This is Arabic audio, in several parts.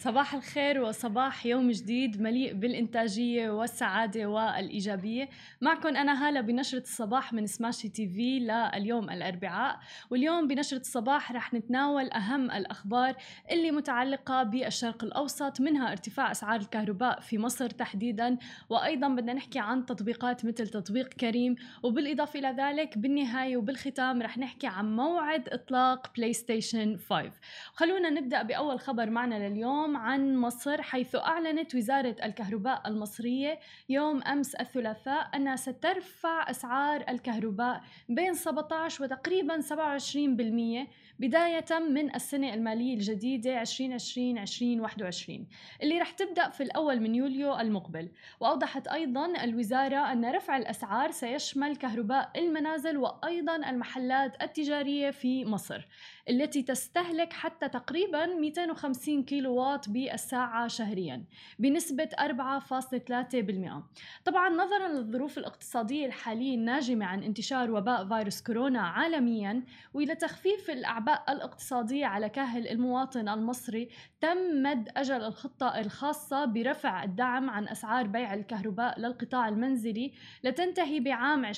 صباح الخير وصباح يوم جديد مليء بالإنتاجية والسعادة والإيجابية. معكم أنا هالة بنشرة الصباح من Smashi TV لليوم الأربعاء. واليوم بنشرة الصباح رح نتناول أهم الأخبار اللي متعلقة بالشرق الأوسط منها ارتفاع أسعار الكهرباء في مصر تحديدا. وأيضا بدنا نحكي عن تطبيقات مثل تطبيق كريم. وبالإضافة إلى ذلك بالنهاية وبالختام رح نحكي عن موعد إطلاق PlayStation 5 خلونا نبدأ بأول خبر معنا لليوم. اليوم عن مصر حيث أعلنت وزارة الكهرباء المصرية يوم أمس الثلاثاء أنها سترفع أسعار الكهرباء بين 17 وتقريبا 27% بداية من السنة المالية الجديدة 2020-2021 اللي رح تبدأ في الأول من يوليو المقبل. وأوضحت أيضا الوزارة أن رفع الأسعار سيشمل كهرباء المنازل وأيضا المحلات التجارية في مصر التي تستهلك حتى تقريبا 250 كيلو واط بالساعة شهريا بنسبة 4.3% طبعا نظرا للظروف الاقتصادية الحالية الناجمة عن انتشار وباء فيروس كورونا عالميا وإلى تخفيف الأعباء الاقتصادية على كاهل المواطن المصري تم مد أجل الخطة الخاصة برفع الدعم عن أسعار بيع الكهرباء للقطاع المنزلي لتنتهي بعام 2024-2025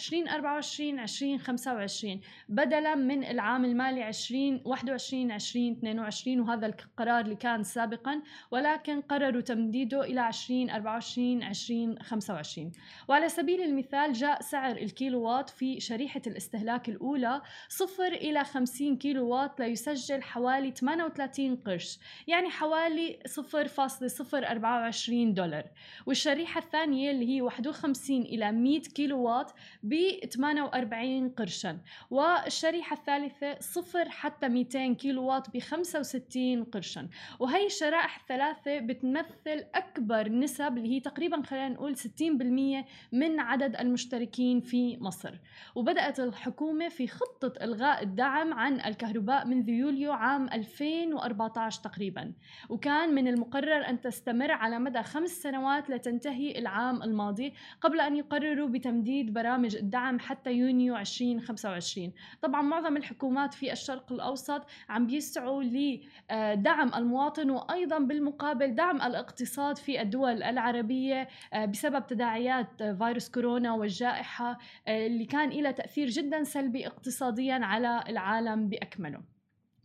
بدلا من العام المالي 20 21 20 22 وهذا القرار اللي كان سابقا ولكن قرروا تمديده إلى 20 24 20 25 وعلى سبيل المثال جاء سعر الكيلو وات في شريحة الاستهلاك الأولى صفر إلى 50 كيلو وات ليسجل حوالي 38 قرش يعني حوالي 0.024 دولار. والشريحة الثانية اللي هي 51 إلى 100 كيلو وات ب 48 قرشا والشريحة الثالثة صفر حتى 200 كيلو واط ب 65 قرشا. وهي الشرائح الثلاثة بتمثل أكبر نسب اللي هي تقريبا خلينا نقول 60% من عدد المشتركين في مصر. وبدأت الحكومة في خطة إلغاء الدعم عن الكهرباء منذ يوليو عام 2014 تقريبا وكان من المقرر أن تستمر على مدى خمس سنوات لتنتهي العام الماضي قبل أن يقرروا بتمديد برامج الدعم حتى يونيو 2025 طبعا معظم الحكومات في الشرق الأوسط عم بيسعوا لدعم المواطن وأيضا بالمقابل دعم الاقتصاد في الدول العربية آه، بسبب تداعيات فيروس كورونا والجائحة آه، اللي كان لها تأثير جدا سلبي اقتصاديا على العالم بأكمله.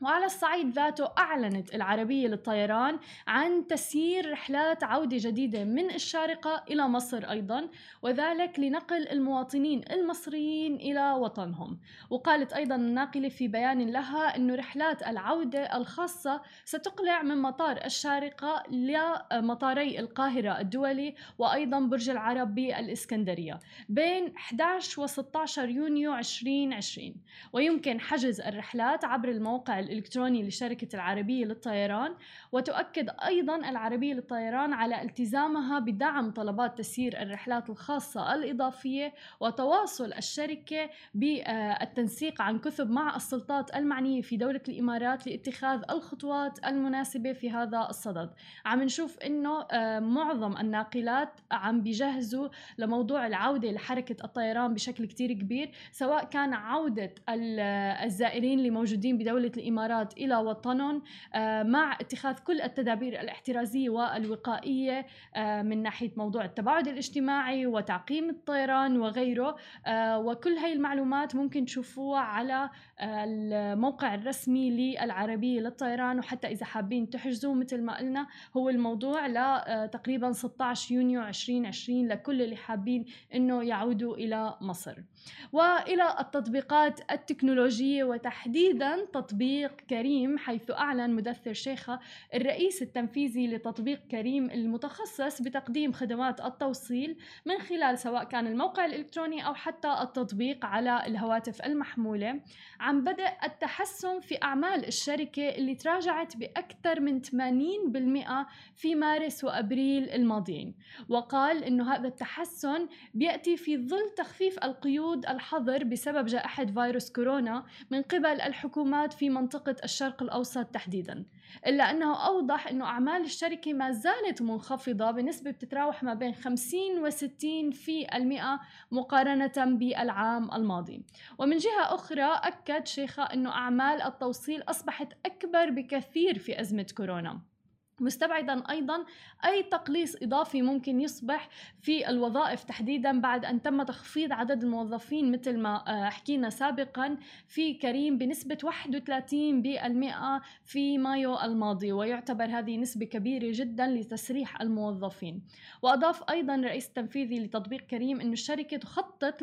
وعلى الصعيد ذاته أعلنت العربية للطيران عن تسيير رحلات عودة جديدة من الشارقة إلى مصر أيضا وذلك لنقل المواطنين المصريين إلى وطنهم. وقالت أيضا الناقلة في بيان لها أن رحلات العودة الخاصة ستقلع من مطار الشارقة لمطاري القاهرة الدولي وأيضا برج العرب بالإسكندرية بين 11 و 16 يونيو 2020 ويمكن حجز الرحلات عبر الموقع الإلكتروني لشركة العربية للطيران وتؤكد أيضا العربية للطيران على التزامها بدعم طلبات تسيير الرحلات الخاصة الإضافية وتواصل الشركة بالتنسيق عن كثب مع السلطات المعنية في دولة الإمارات لاتخاذ الخطوات المناسبة في هذا الصدد. عم نشوف إنه آه، معظم الناقلات عم بيجهزوا لموضوع العودة لحركة الطيران بشكل كتير كبير سواء كان عودة الزائرين اللي موجودين بدولة الإمارات الإمارات إلى وطنهم آه، مع اتخاذ كل التدابير الاحترازية والوقائية آه، من ناحية موضوع التباعد الاجتماعي وتعقيم الطيران وغيره آه، وكل هاي المعلومات ممكن تشوفوها على الموقع الرسمي للعربية للطيران وحتى إذا حابين تحجزوا مثل ما قلنا هو الموضوع لتقريبا 16 يونيو 2020 لكل اللي حابين إنه يعودوا إلى مصر. وإلى التطبيقات التكنولوجية وتحديدا تطبيق كريم حيث أعلن مدثر شيخة الرئيس التنفيذي لتطبيق كريم المتخصص بتقديم خدمات التوصيل من خلال سواء كان الموقع الإلكتروني أو حتى التطبيق على الهواتف المحمولة عم بدا التحسن في أعمال الشركة اللي تراجعت بأكثر من 80% في مارس وأبريل الماضيين. وقال إنه هذا التحسن بيأتي في ظل تخفيف القيود الحظر بسبب جائحة فيروس كورونا من قبل الحكومات في منطقة الشرق الأوسط تحديدا إلا أنه أوضح أنه أعمال الشركة ما زالت منخفضة بنسبة بتتراوح ما بين 50 و 60 في المئة مقارنة بالعام الماضي. ومن جهة أخرى أكد شيخة أنه أعمال التوصيل أصبحت أكبر بكثير في أزمة كورونا. مستبعدا أيضا أي تقليص إضافي ممكن يصبح في الوظائف تحديدا بعد أن تم تخفيض عدد الموظفين مثل ما آه، حكينا سابقا في كريم بنسبة 31% في مايو الماضي ويعتبر هذه نسبة كبيرة جدا لتسريح الموظفين. وأضاف أيضا الرئيس التنفيذي لتطبيق كريم إنه الشركة تخطط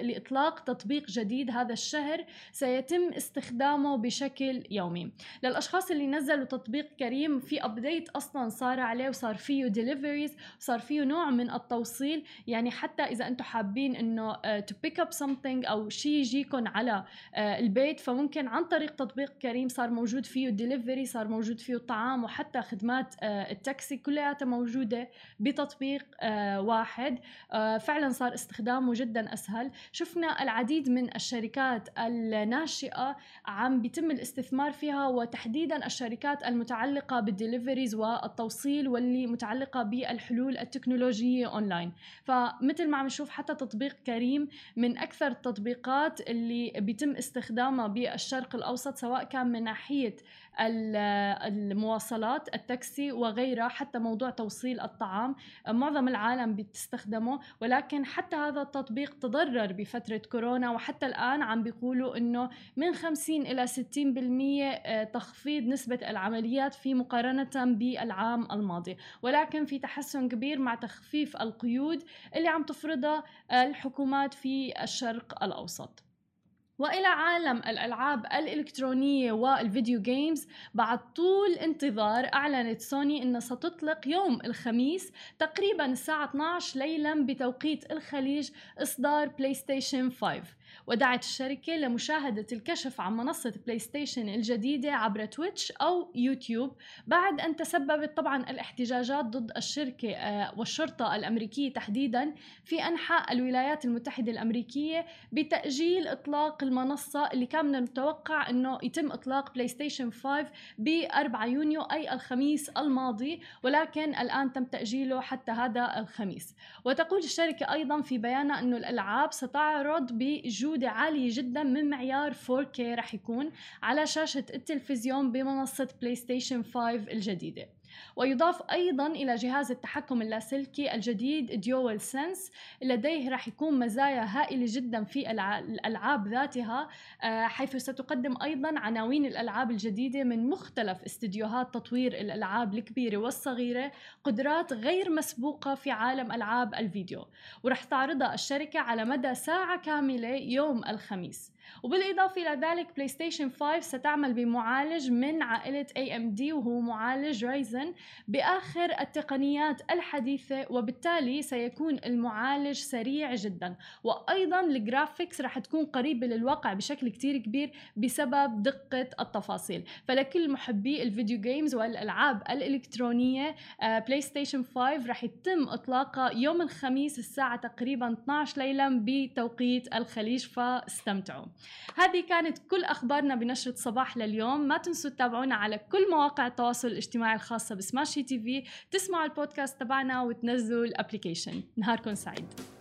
لإطلاق تطبيق جديد هذا الشهر سيتم استخدامه بشكل يومي. للأشخاص اللي نزلوا تطبيق كريم في update أصلا صار عليه وصار فيه deliveries صار فيه نوع من التوصيل. يعني حتى إذا أنتم حابين إنه to pick up something أو شيء يجيكم على uh, البيت فممكن عن طريق تطبيق كريم صار موجود فيه ديليفري صار موجود فيه الطعام وحتى خدمات uh, التاكسي كلياتها موجودة بتطبيق uh, واحد. فعلا صار استخدامه جدا أسهل. شفنا العديد من الشركات الناشئة عم بيتم الاستثمار فيها وتحديدا الشركات المتعلقة بال delivery ال deliveries والتوصيل واللي متعلقة بالحلول التكنولوجية أونلاين فمثل ما عم نشوف حتى تطبيق كريم من أكثر التطبيقات اللي بيتم استخدامها بالشرق الأوسط سواء كان من ناحية المواصلات التاكسي وغيرها حتى موضوع توصيل الطعام. معظم العالم بتستخدمه ولكن حتى هذا التطبيق تضرر بفترة كورونا وحتى الآن عم بيقولوا أنه من 50 إلى 60% آه، تخفيض نسبة العمليات في مقارنة بالعام الماضي. ولكن في تحسن كبير مع تخفيف القيود اللي عم تفرضها الحكومات في الشرق الأوسط. وإلى عالم الألعاب الإلكترونية وال video games بعد طول انتظار أعلنت سوني انها ستطلق يوم الخميس تقريبا الساعة 12 ليلا بتوقيت الخليج إصدار PlayStation 5 ودعت الشركة لمشاهدة الكشف عن منصة PlayStation الجديدة عبر Twitch أو يوتيوب. بعد أن تسببت طبعا الاحتجاجات ضد الشركة آه، والشرطة الأمريكية تحديدا في أنحاء الولايات المتحدة الأمريكية بتأجيل إطلاق المنصة اللي كان من المتوقع أنه يتم إطلاق PlayStation 5 ب 4 يونيو أي الخميس الماضي ولكن الآن تم تأجيله حتى هذا الخميس. وتقول الشركة أيضا في بيانها أنه الألعاب ستعرض بجودة جودة عالية جدا من معيار 4K رح يكون على شاشة التلفزيون بمنصة بلاي ستيشن 5 الجديدة. ويضاف أيضا إلى جهاز التحكم اللاسلكي الجديد DualSense لديه راح يكون مزايا هائلة جدا في الألعاب ذاتها آه، حيث ستقدم أيضا عناوين الألعاب الجديدة من مختلف استديوهات تطوير الألعاب الكبيرة والصغيرة قدرات غير مسبوقة في عالم ألعاب الفيديو. ورح تعرضها الشركة على مدى ساعة كاملة يوم الخميس. وبالإضافة إلى ذلك بلاي ستيشن 5 ستعمل بمعالج من عائلة AMD وهو معالج Ryzen بآخر التقنيات الحديثة وبالتالي سيكون المعالج سريع جدا. وأيضا ال graphics رح تكون قريبة للواقع بشكل كتير كبير بسبب دقة التفاصيل. فلكل محبي ال video games والألعاب الإلكترونية بلاي ستيشن 5 رح يتم إطلاقها يوم الخميس الساعة تقريبا 12 ليلا بتوقيت الخليج فاستمتعوا. هذه كانت كل أخبارنا بنشرة صباح لليوم. ما تنسوا تتابعونا على كل مواقع التواصل الاجتماعي الخاصة ب Smashi TV تسمعوا البودكاست تبعنا وتنزلوا ال application نهاركم سعيد.